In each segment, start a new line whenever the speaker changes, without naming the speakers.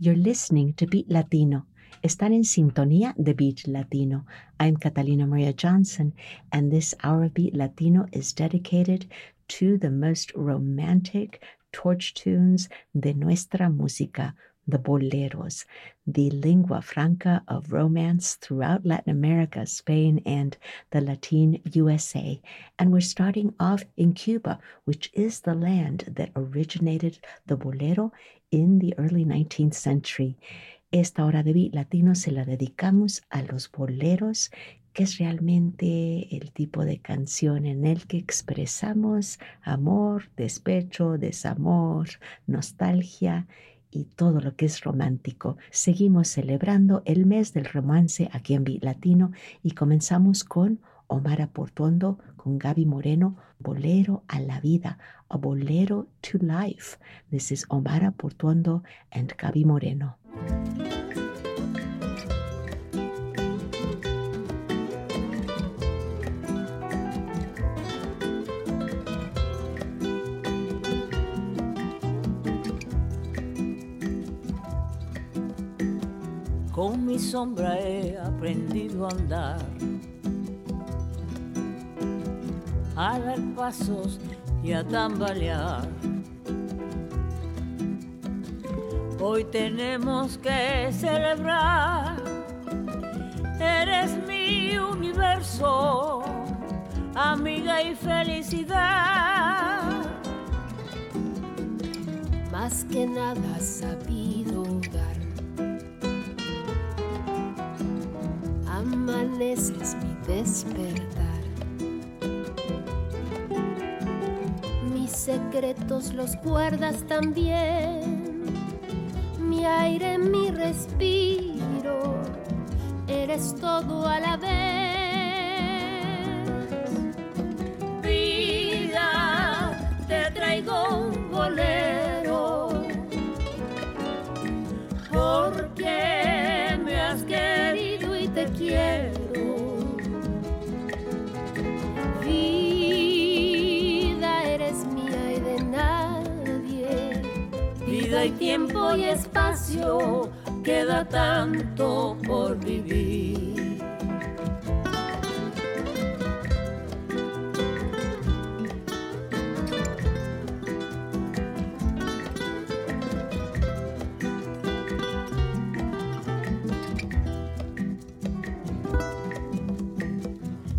You're listening to Beat Latino. Están en sintonía de Beat Latino. I'm Catalina Maria Johnson, and this hour of Beat Latino is dedicated to the most romantic torch tunes de nuestra música, the boleros, the lingua franca of romance throughout Latin America, Spain, and the Latin USA. And we're starting off in Cuba, which is the land that originated the bolero in the early 19th century. Esta hora de beat latino se la dedicamos a los boleros, que es realmente el tipo de canción en el que expresamos amor, despecho, desamor, nostalgia y todo lo que es romántico. Seguimos celebrando el mes del romance aquí en Beat Latino y comenzamos con Omar Aportondo, con Gaby Moreno, Bolero a la Vida, a Bolero to Life. This is Omar Aportondo and Gaby Moreno.
Con mi sombra he aprendido a andar, a dar pasos y a tambalear Hoy tenemos que celebrar. Eres mi universo, amiga y felicidad.
Más que nada sabido dar. Amaneces mi despertar. Secretos los guardas también mi aire, mi respiro, eres todo a la vez.
Vida, te traigo un bolero, Vida y tiempo y espacio queda tanto por vivir.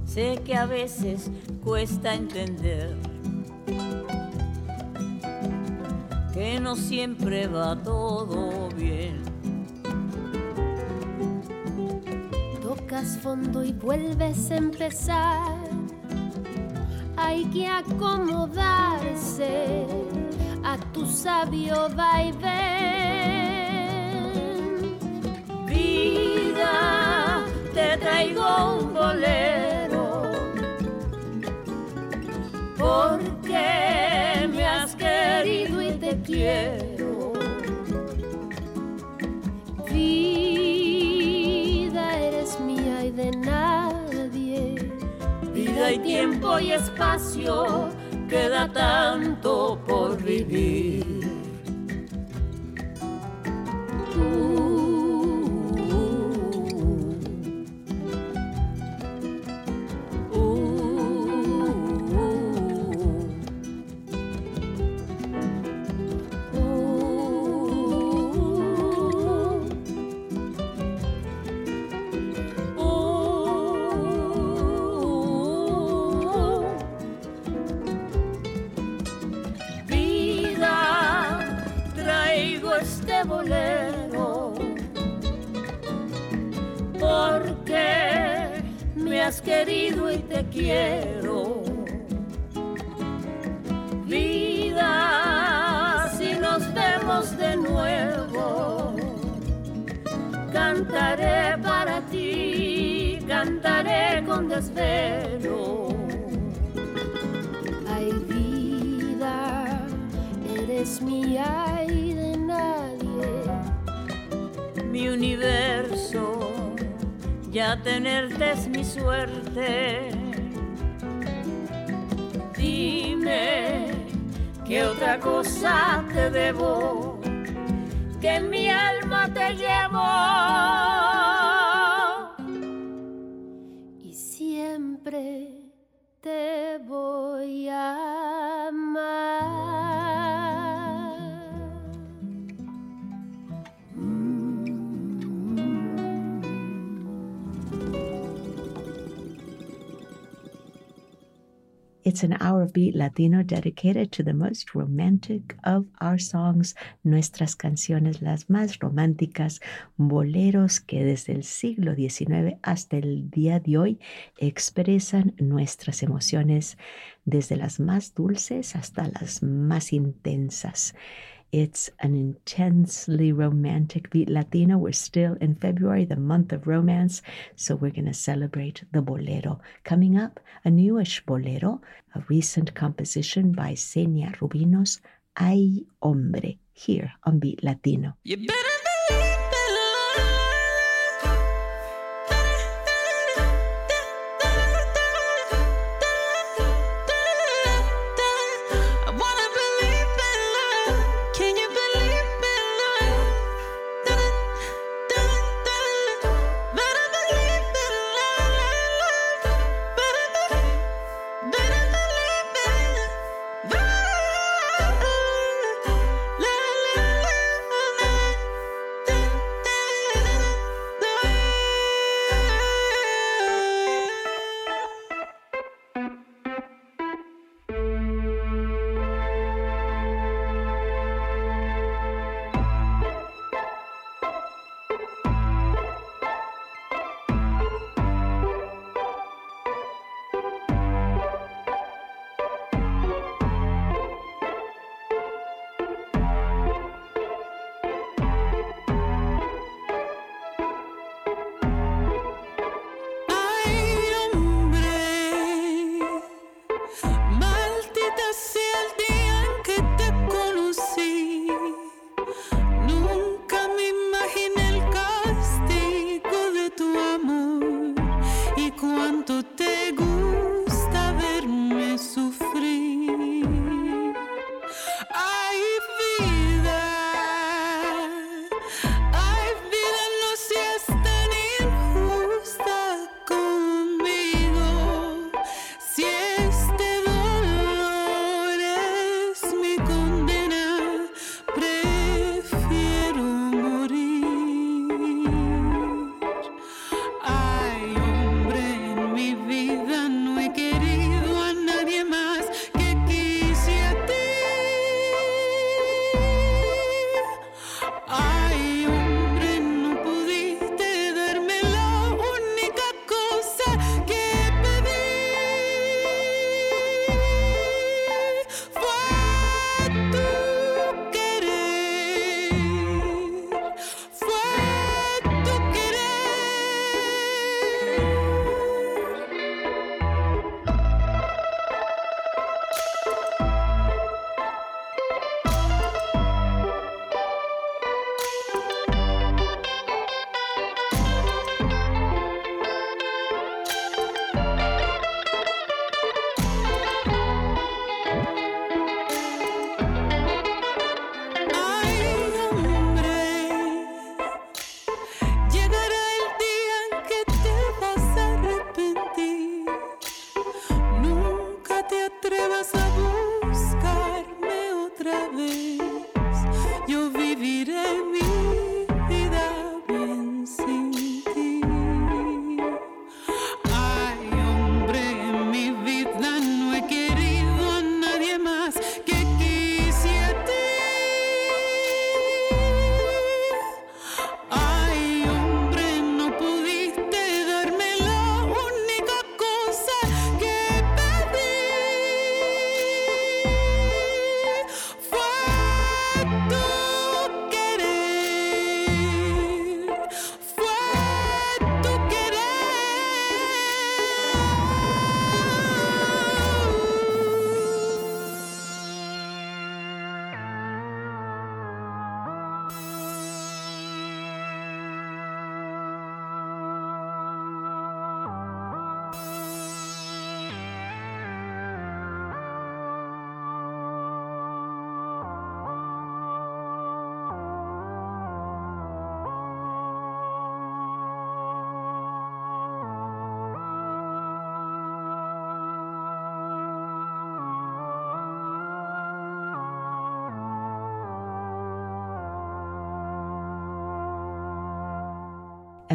Sé que a veces cuesta entender que no siempre va todo bien.
Tocas fondo y vuelves a empezar. Hay que acomodarse a tu sabio vaivén.
Vida, te traigo un bolero. Porque
Vida eres mía y de nadie.
Vida y tiempo y espacio, queda tanto por vivir. Querido y te quiero. Vida, si nos vemos de nuevo, cantaré para ti, cantaré con desvelo.
Ay, vida, eres mía y de nadie.
Mi universo ya tenerte es mi suerte. Dime qué otra cosa te debo, que mi alma te llamó.
Y siempre te voy a amar.
It's an hour of beat Latino dedicated to the most romantic of our songs, nuestras canciones las más románticas, boleros que desde el siglo XIX hasta el día de hoy expresan nuestras emociones, desde las más dulces hasta las más intensas. It's an intensely romantic beat Latino. We're still in February, the month of romance, so we're going to celebrate the bolero. Coming up, a newish bolero, a recent composition by Senia Rubinos, Ay Hombre, here on Beat Latino.
You better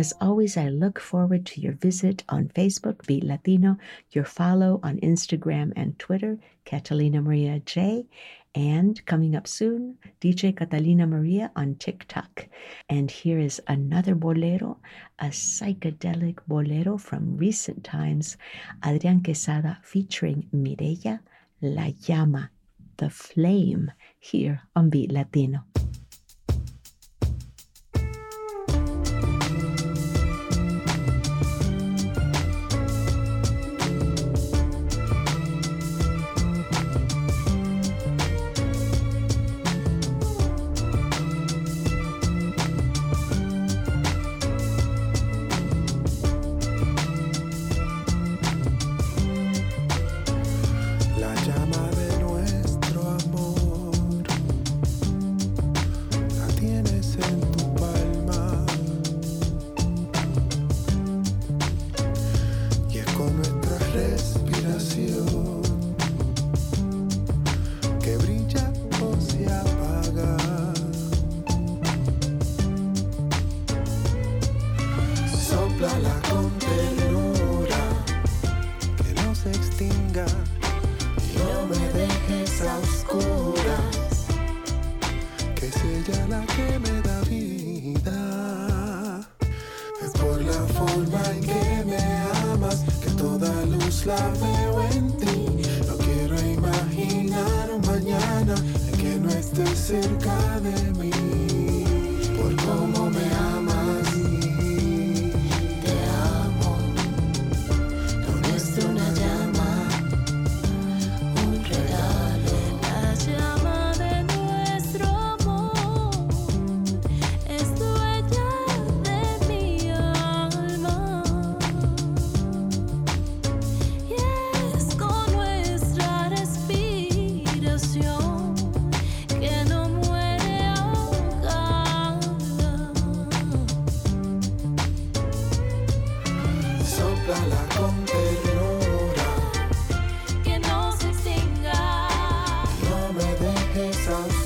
As always, I look forward to your visit on Facebook, Beat Latino, your follow on Instagram and Twitter, Catalina Maria J, and coming up soon, DJ Catalina Maria on TikTok. And here is another bolero, a psychedelic bolero from recent times, Adrián Quesada featuring Mireya La Llama, the flame, here on Beat Latino.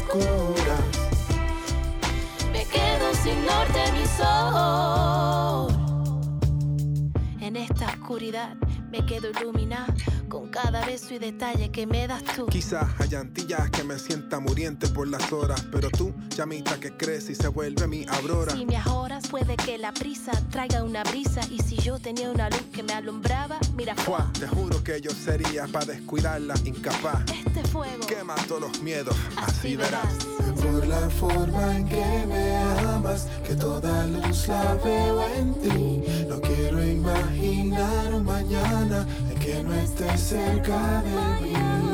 Oscuras. Me
quedo sin norte mi sol. En esta oscuridad me quedo iluminada con cada beso y detalle que me das tú.
Quizás hay antillas que me sienta muriente por las horas, pero tú, llamita que crece y se vuelve mi aurora.
Si me ajoras, puede que la prisa traiga una brisa. Y si yo tenía una luz que me alumbraba, mira,
Fua, te juro que yo sería para descuidarla incapaz.
este fuego.
Quema todos los miedos, así
Así
verás. Por la forma en que me amas, que toda luz la veo en ti. No quiero imaginar un mañana que no estés cerca de mí.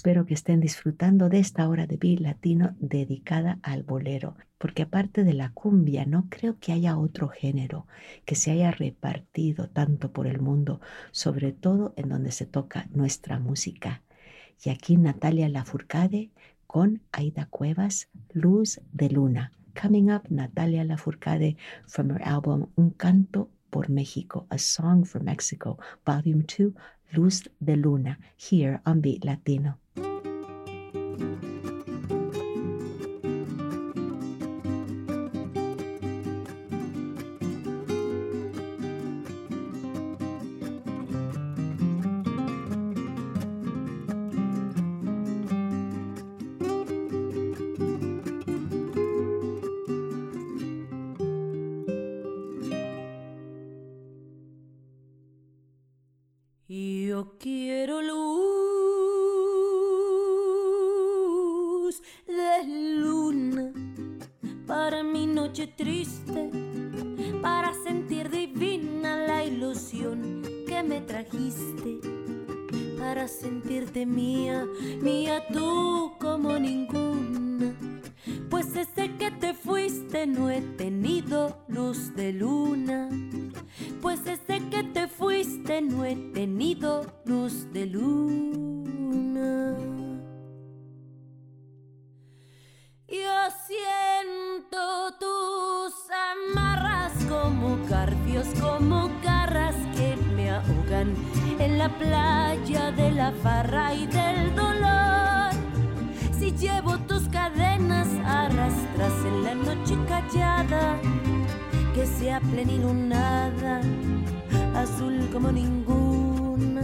Espero que estén disfrutando de esta hora de Beat Latino dedicada al bolero, porque aparte de la cumbia, no creo que haya otro género que se haya repartido tanto por el mundo, sobre todo en donde se toca nuestra música. Y aquí Natalia Lafourcade con Aida Cuevas, Luz de Luna. Coming up, Natalia Lafourcade from her album Un Canto por México, A Song for Mexico, Volume 2, Luz de Luna, here on Beat Latino.
Sea plenilunada, azul como ninguna.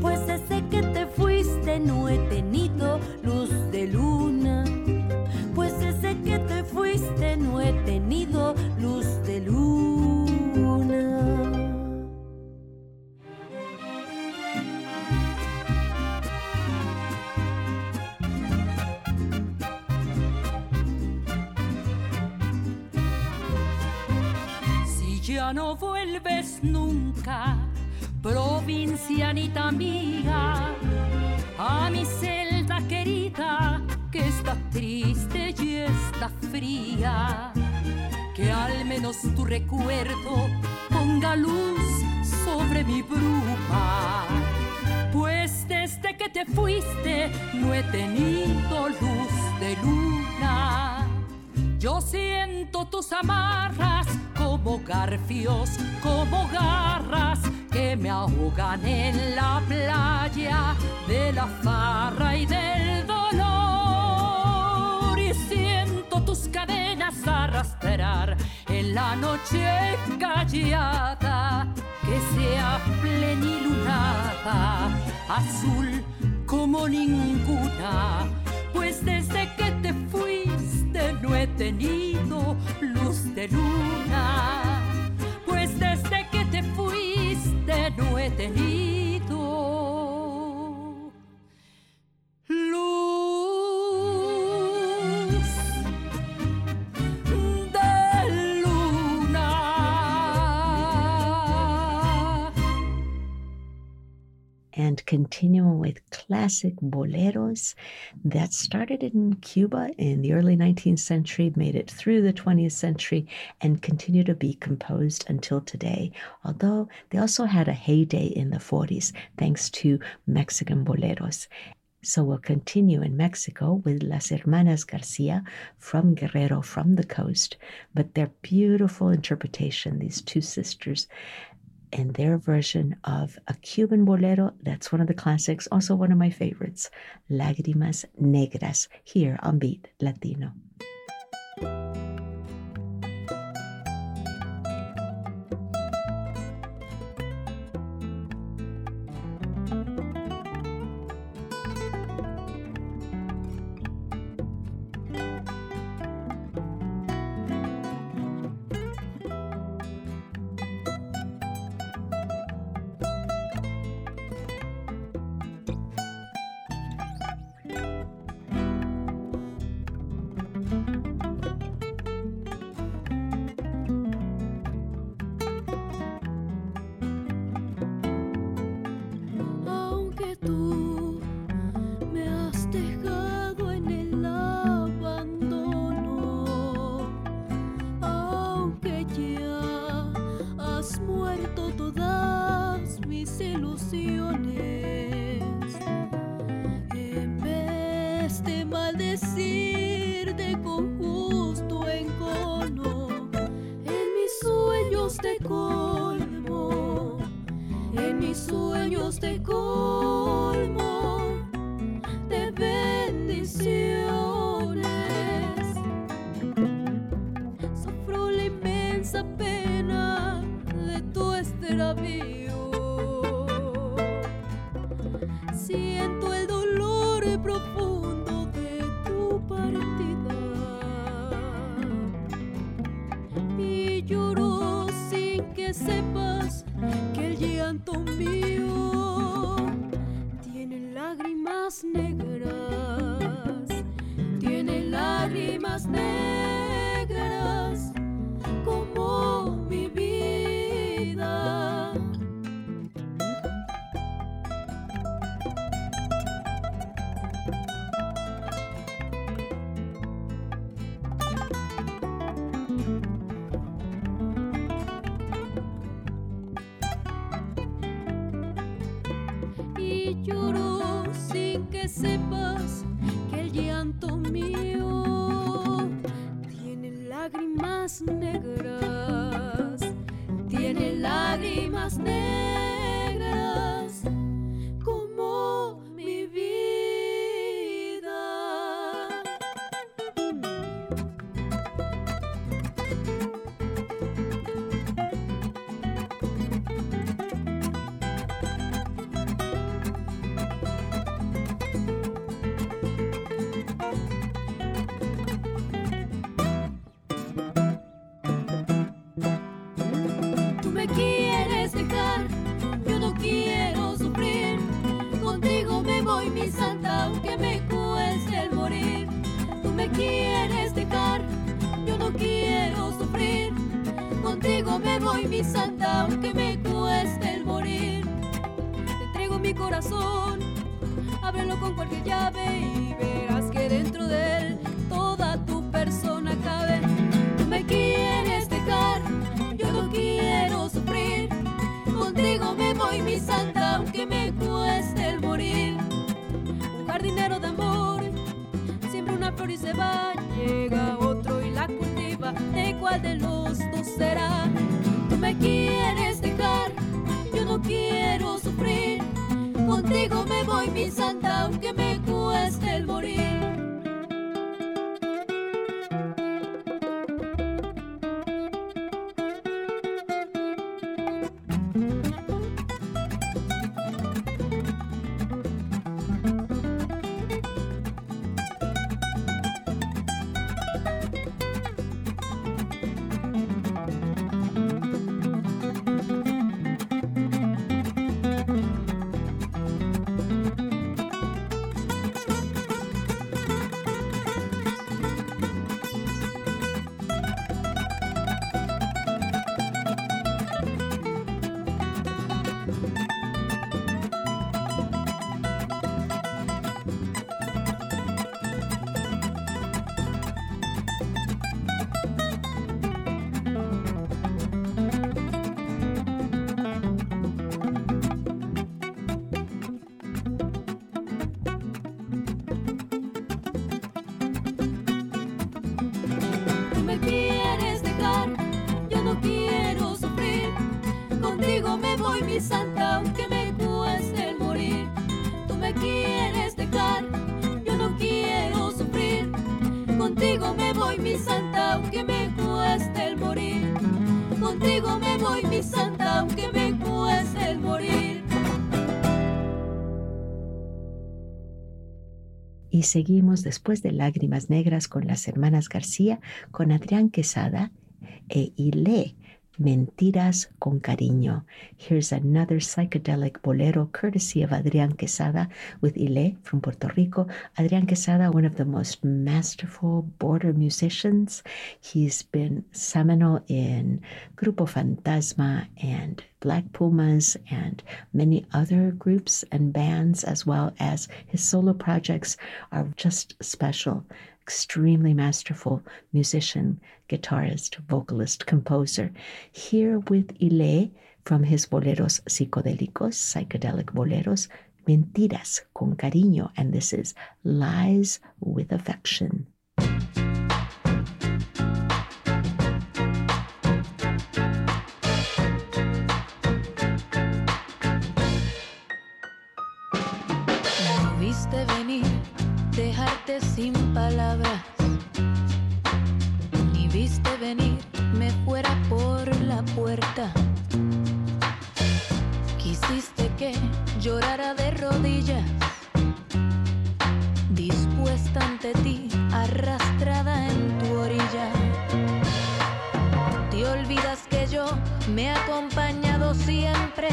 Pues desde que te fuiste no he tenido luz de luna. Pues desde que te fuiste no he tenido luz de luna.
No vuelves nunca, provincianita mía, a mi celda querida que está triste y está fría, que al menos tu recuerdo ponga luz sobre mi bruma. Pues desde que te fuiste no he tenido luz de luna. Yo siento tus amarras como garfios, como garras que me ahogan en la playa de la farra y del dolor. Y siento tus cadenas arrastrar en la noche callada, que sea plenilunada, azul como ninguna. Pues desde que te no he tenido luz de luna. Pues desde que te fuiste no he tenido
and continuing with classic boleros that started in Cuba in the early 19th century, made it through the 20th century, and continue to be composed until today. Although they also had a heyday in the 40s thanks to Mexican boleros. So we'll continue in Mexico with Las Hermanas Garcia from Guerrero, from the coast, but their beautiful interpretation, these two sisters, and their version of a Cuban bolero. That's one of the classics, also one of my favorites, Lágrimas Negras, here on Beat Latino. Contigo me voy, mi santa, aunque me cueste el morir. Te entrego mi corazón, ábrelo con cualquier llave y verás que dentro de él toda tu persona cabe. Tú me quieres dejar, yo no quiero sufrir. Contigo me voy, mi santa, aunque me cueste el morir. Un jardinero de amor, siempre una flor y se va. Llega otro y la ¿De cuál de los dos será? Tú me quieres dejar, yo no quiero sufrir. Contigo me voy, mi santa, aunque me cueste el morir. Voy, mi santa, aunque me cueste el morir. Tú me quieres dejar, yo no quiero sufrir. Contigo me voy, mi santa, aunque me cueste el morir. Contigo me voy, mi santa, aunque me cueste el morir.
Y seguimos después de Lágrimas Negras con las hermanas García, con Adrián Quesada e Ile, Mentiras con Cariño. Here's another psychedelic bolero courtesy of Adrián Quesada with Ile from Puerto Rico. Adrián Quesada, one of the most masterful border musicians. He's been seminal in Grupo Fantasma and Black Pumas and many other groups and bands, as well as his solo projects, are just special. Extremely masterful musician, guitarist, vocalist, composer. Here with Ile from his boleros psicodélicos, psychedelic boleros, Mentiras con Cariño, and this is Lies with Affection.
Ante ti, arrastrada en tu orilla. Te olvidas que yo me he acompañado siempre.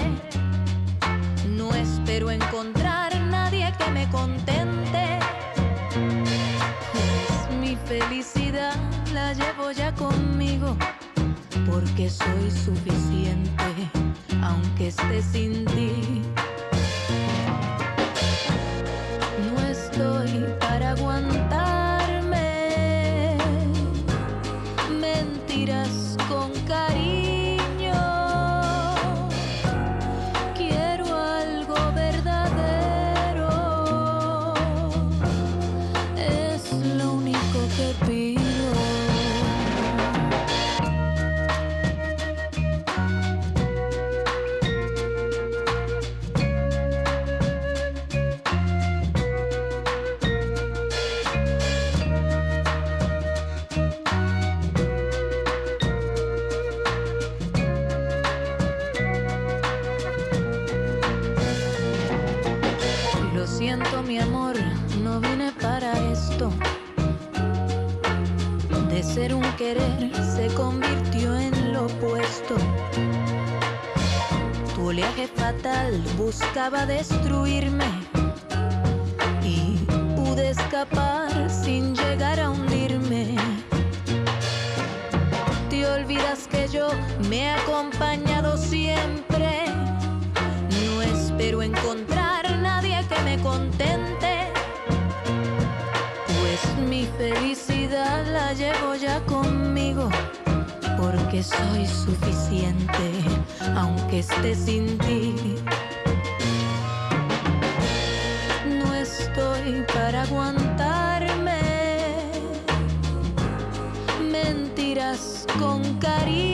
No espero encontrar nadie que me contente. Pues mi felicidad la llevo ya conmigo. Porque soy suficiente, aunque esté sin ti. Se convirtió en lo opuesto. Tu oleaje fatal buscaba destruirme y pude escapar sin llegar a hundirme. Te olvidas que yo me he acompañado siempre. No espero encontrar nadie que me contente. Soy suficiente, aunque esté sin ti. No estoy para aguantarme mentiras con cariño.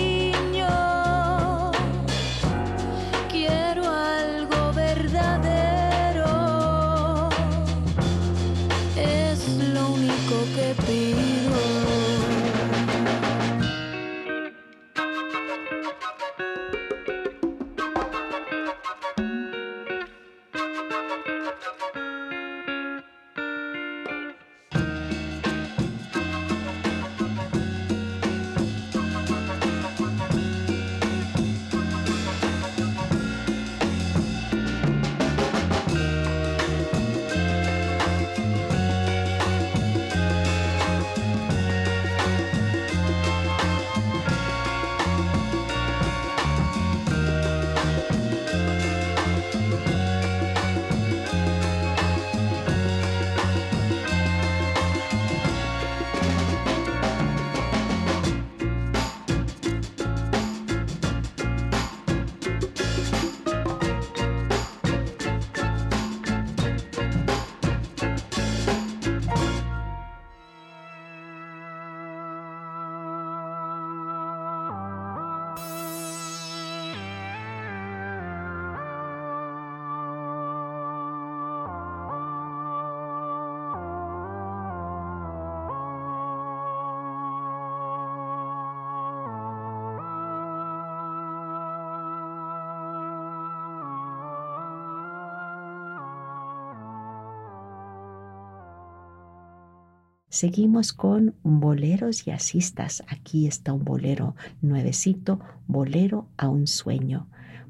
Seguimos con boleros y asistas. Aquí está un bolero nuevecito, bolero a un sueño.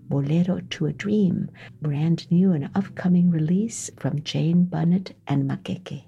Bolero to a Dream, brand new and upcoming release from Jane Bunnett and Makeke.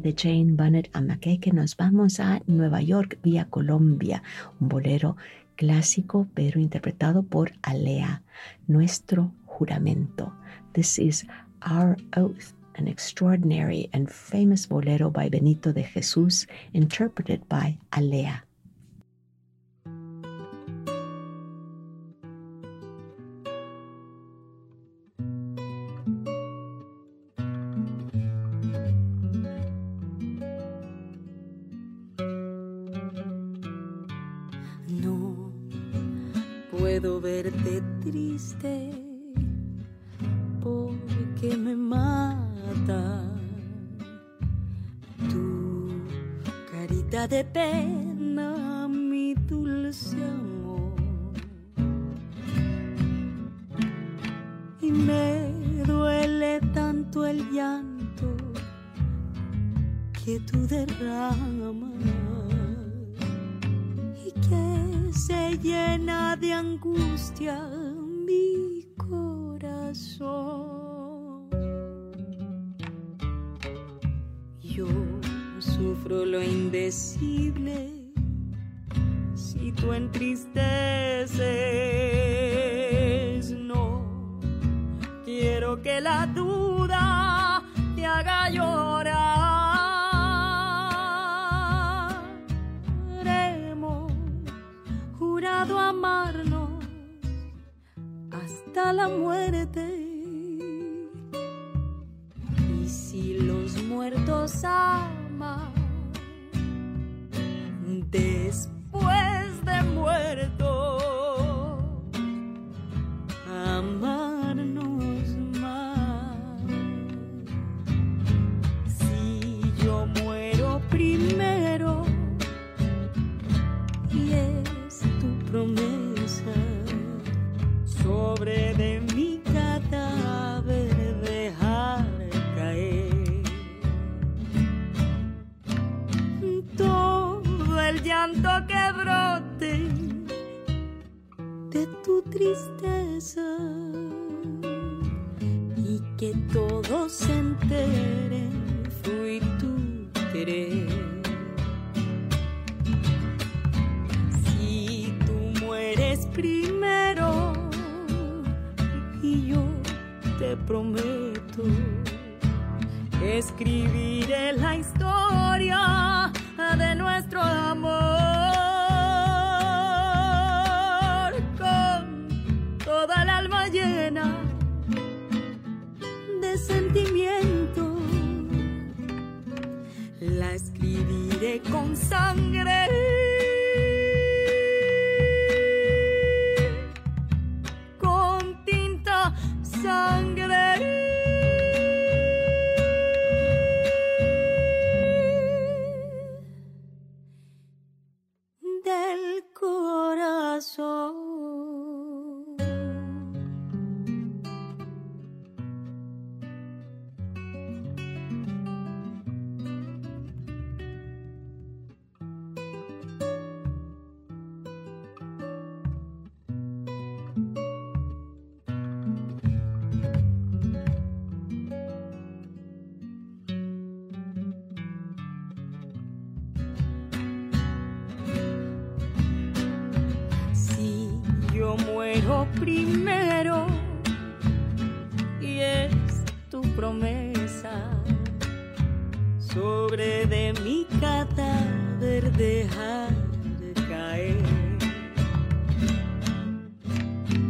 de
Jane Bennett Amaqueque nos vamos a Nueva York vía Colombia, un bolero clásico pero interpretado por Alea, nuestro juramento. This is Our Oath, an extraordinary and famous bolero by Benito de Jesús, interpreted by Alea.
primero. Y es tu promesa sobre de mi cadáver dejar caer.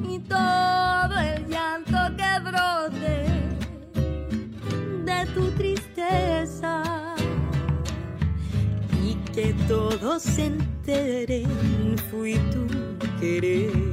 Y todo el llanto que brote de tu tristeza y que todos se enteren
fui tu querer.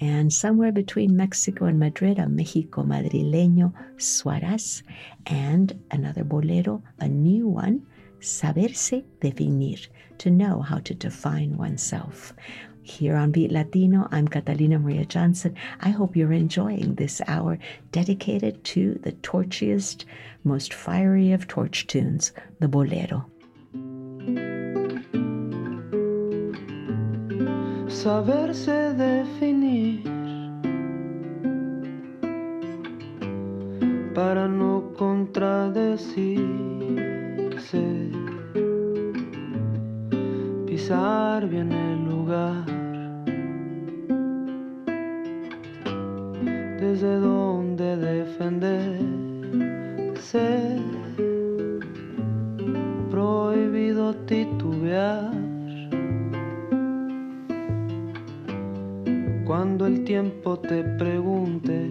And somewhere between Mexico and Madrid, a Mexico madrileño, Suarez, and another bolero, a new one, Saberse Definir, to know how to define oneself. Here on Beat Latino, I'm Catalina Maria Johnson. I hope you're enjoying this hour dedicated to the torchiest, most fiery of torch tunes, the bolero.
Saberse definir. Para no contradecirse, pisar bien el lugar. Desde donde Cuando el tiempo te pregunte.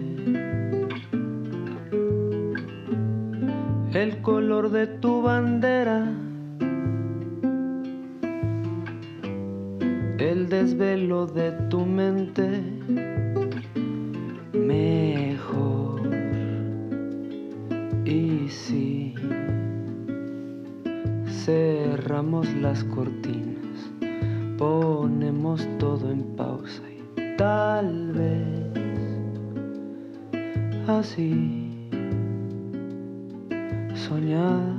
El color de tu bandera, el desvelo de tu mente, mejor. Y si cerramos las cortinas, ponemos todo en tal vez así soñar.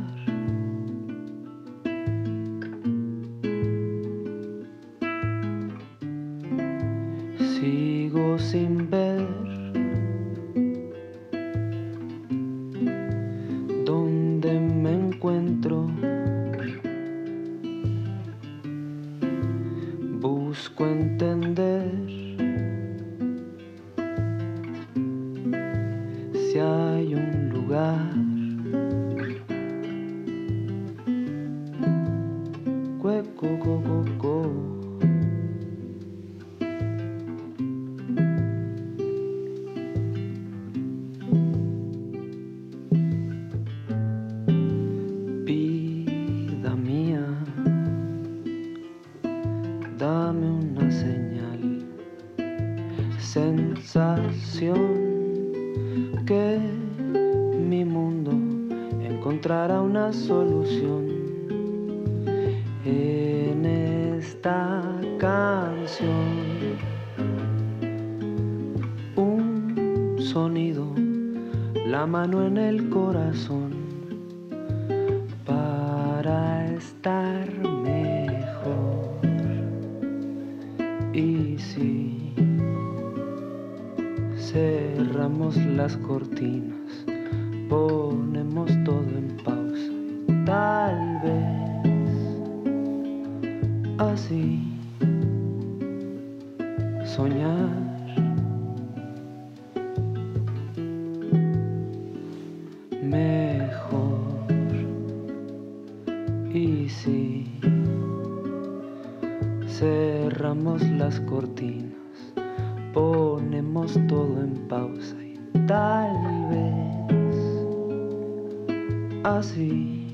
Así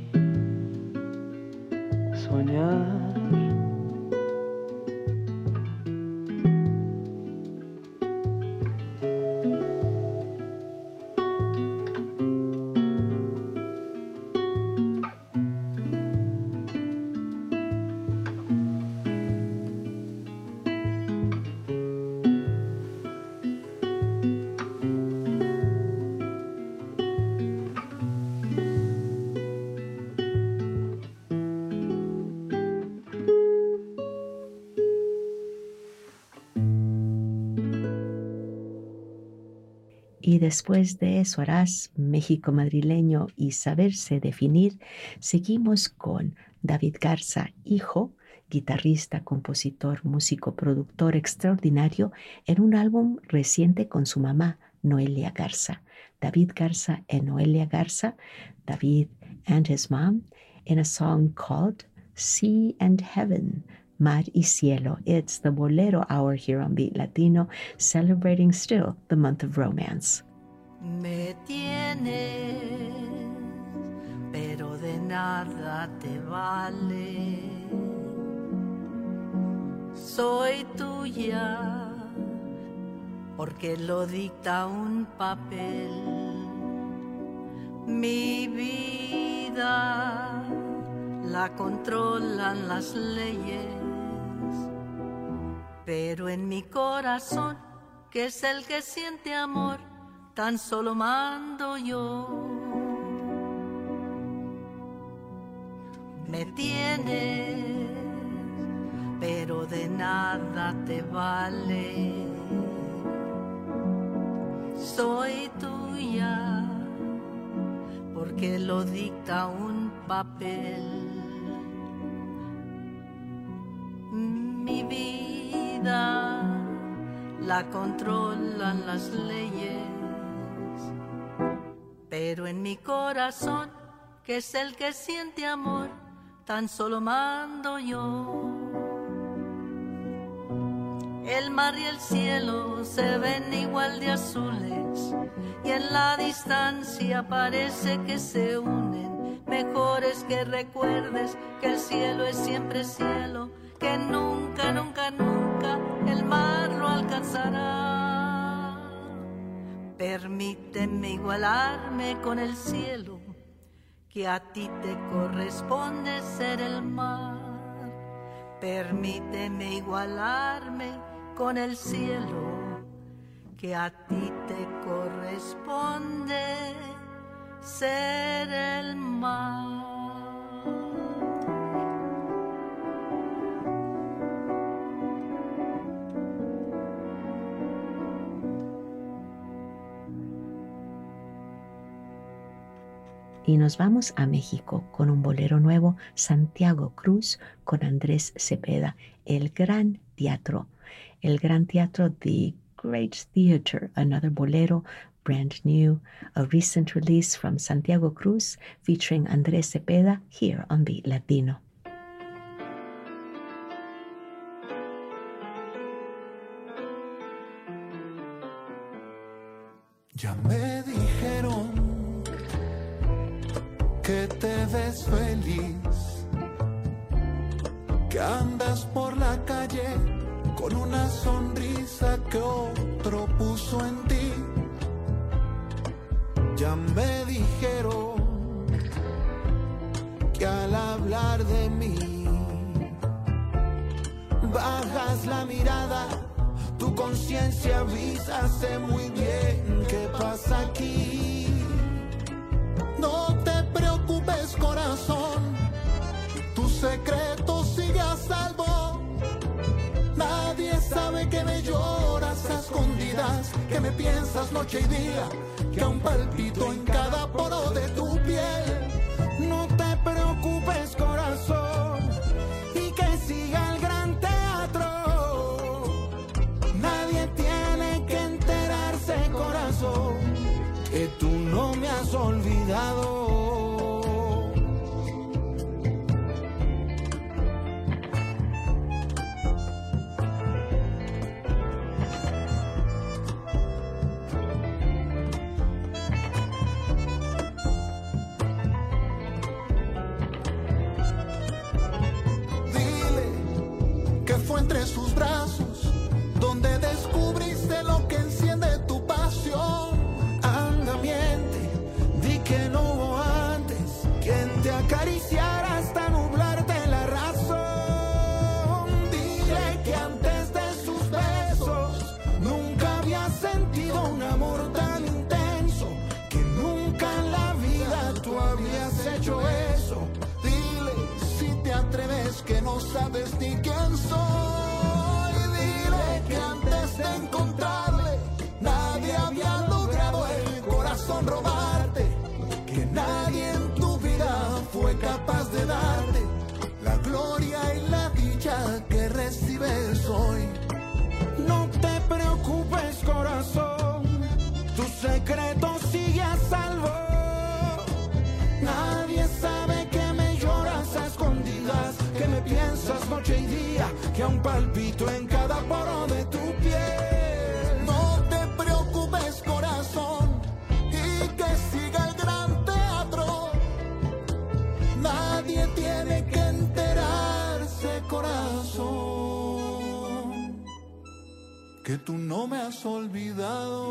soñar.
Después de eso harás México madrileño y saberse definir, seguimos con David Garza, hijo, guitarrista, compositor, músico, productor extraordinario, en un álbum reciente con su mamá, Noelia Garza. David Garza and Noelia Garza, David and his mom, in a song called Sea and Heaven, Mar y Cielo. It's the Bolero Hour here on Beat Latino, celebrating still the month of romance.
Me tienes, pero de nada te vale. Soy tuya, porque lo dicta un papel. Mi vida la controlan las leyes, pero en mi corazón, que es el que siente amor, tan solo mando yo. Me tienes, pero de nada te vale. Soy tuya, porque lo dicta un papel. Mi vida la controlan las leyes pero en mi corazón, que es el que siente amor, tan solo mando yo. El mar y el cielo se ven igual de azules y en la distancia parece que se unen. Mejor es que recuerdes que el cielo es siempre cielo, que nunca, nunca, nunca el mar lo alcanzará. Permíteme igualarme con el cielo, que a ti te corresponde ser el mar. Permíteme igualarme con el cielo, que a ti te corresponde ser el mar.
Y nos vamos a México con un bolero nuevo, Santiago Cruz, con Andrés Cepeda, el Gran Teatro. El Gran Teatro, The Great Theater, another bolero, brand new, a recent release from Santiago Cruz featuring Andrés Cepeda here on Beat Latino.
Ya me te ves feliz, que andas por la calle con una sonrisa que otro puso en ti. Ya me dijeron que al hablar de mí bajas la mirada, tu conciencia avisa, muy bien qué pasa aquí. Corazón, tu secreto sigue a salvo. Nadie sabe que me lloras a escondidas, que me piensas noche y día, que aún palpito en cada poro de tu piel. No te preocupes sigue a salvo. Nadie sabe que me lloras a escondidas, que me piensas noche y día, que aún palpito en cada poro de tu piel. No te preocupes, corazón, y que siga el gran teatro. Nadie tiene que enterarse, corazón, que tú no me has olvidado.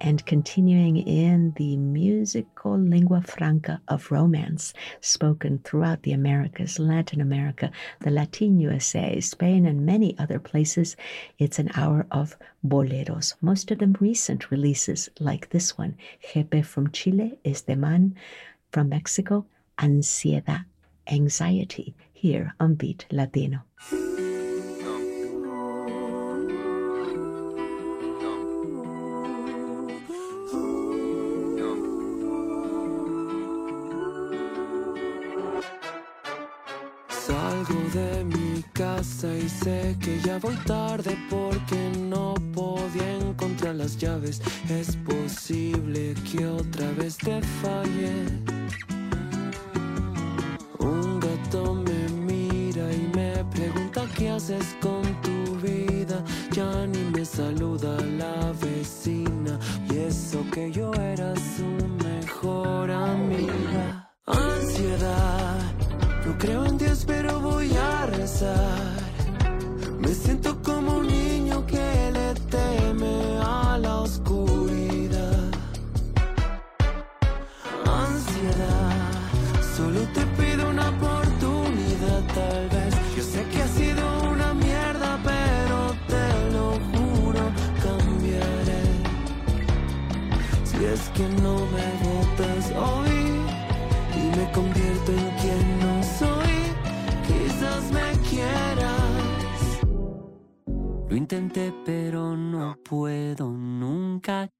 And continuing in the musical lingua franca of romance spoken throughout the Americas, Latin America, the Latin USA, Spain, and many other places. It's an hour of boleros, most of them recent releases like this one, Jepe from Chile, Este Man from Mexico, Ansiedad, Anxiety, here on Beat Latino.
Voy tarde porque no podía encontrar las llaves. Es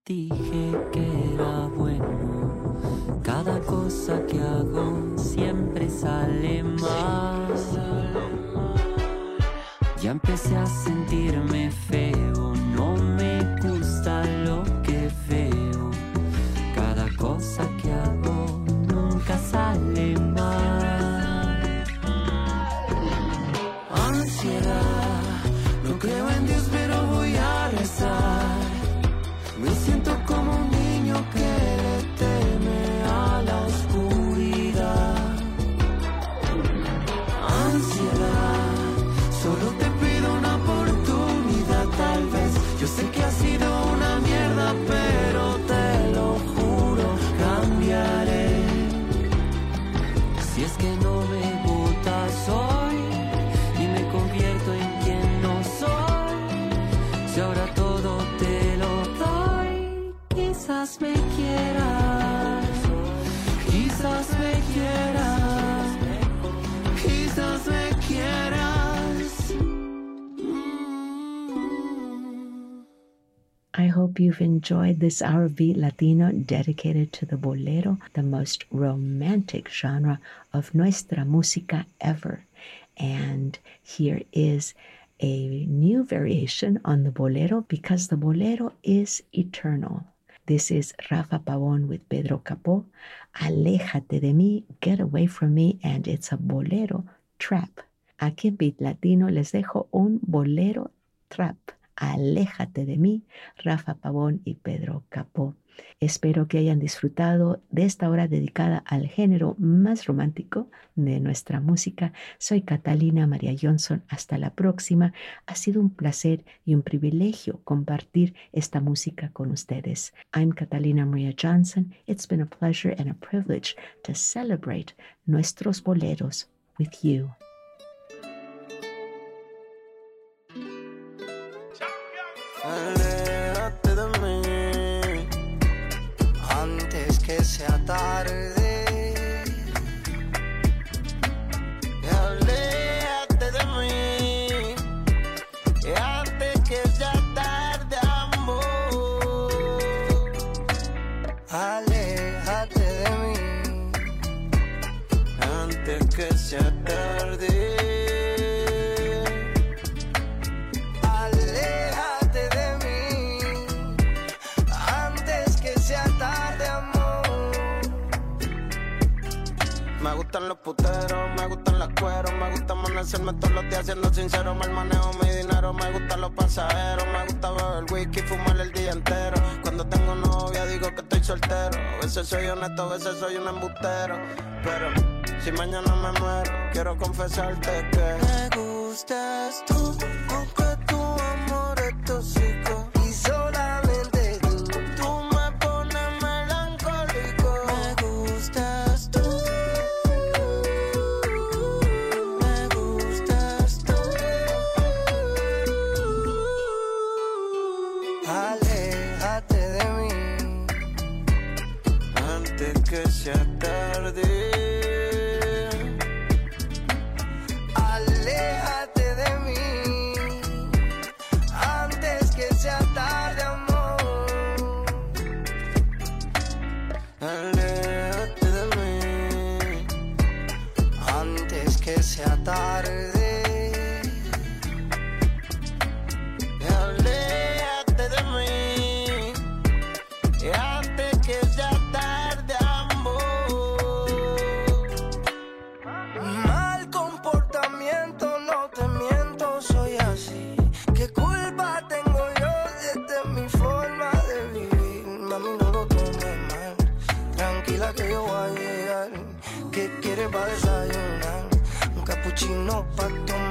dije que era bueno. Cada cosa que hago siempre sale mal. Ya empecé a sentirme feo,
hope you've enjoyed this Hour of Beat Latino dedicated to the bolero, the most romantic genre of nuestra música ever. And here is a new variation on the bolero because the bolero is eternal. This is Rafa Pavón with Pedro Capó. Aléjate de mí, get away from me, and it's a bolero trap. Aquí en Beat Latino les dejo un bolero trap. Aléjate de mí, Rafa Pavón y Pedro Capó. Espero que hayan disfrutado de esta hora dedicada al género más romántico de nuestra música. Soy Catalina María Johnson. Hasta la próxima. Ha sido un placer y un privilegio compartir esta música con ustedes. I'm Catalina Maria Johnson. It's been a pleasure and a privilege to celebrate nuestros boleros with you.
Que me gustan las cueros, me gusta amanecerme todos los días siendo sincero, mal manejo mi dinero, me gustan los pasajeros, me gusta beber whisky, fumar el día entero. Cuando tengo novia digo que estoy soltero, a veces soy honesto, a veces soy un embustero, pero si mañana me muero, quiero confesarte que me gustas tú, Capuchino para tomar.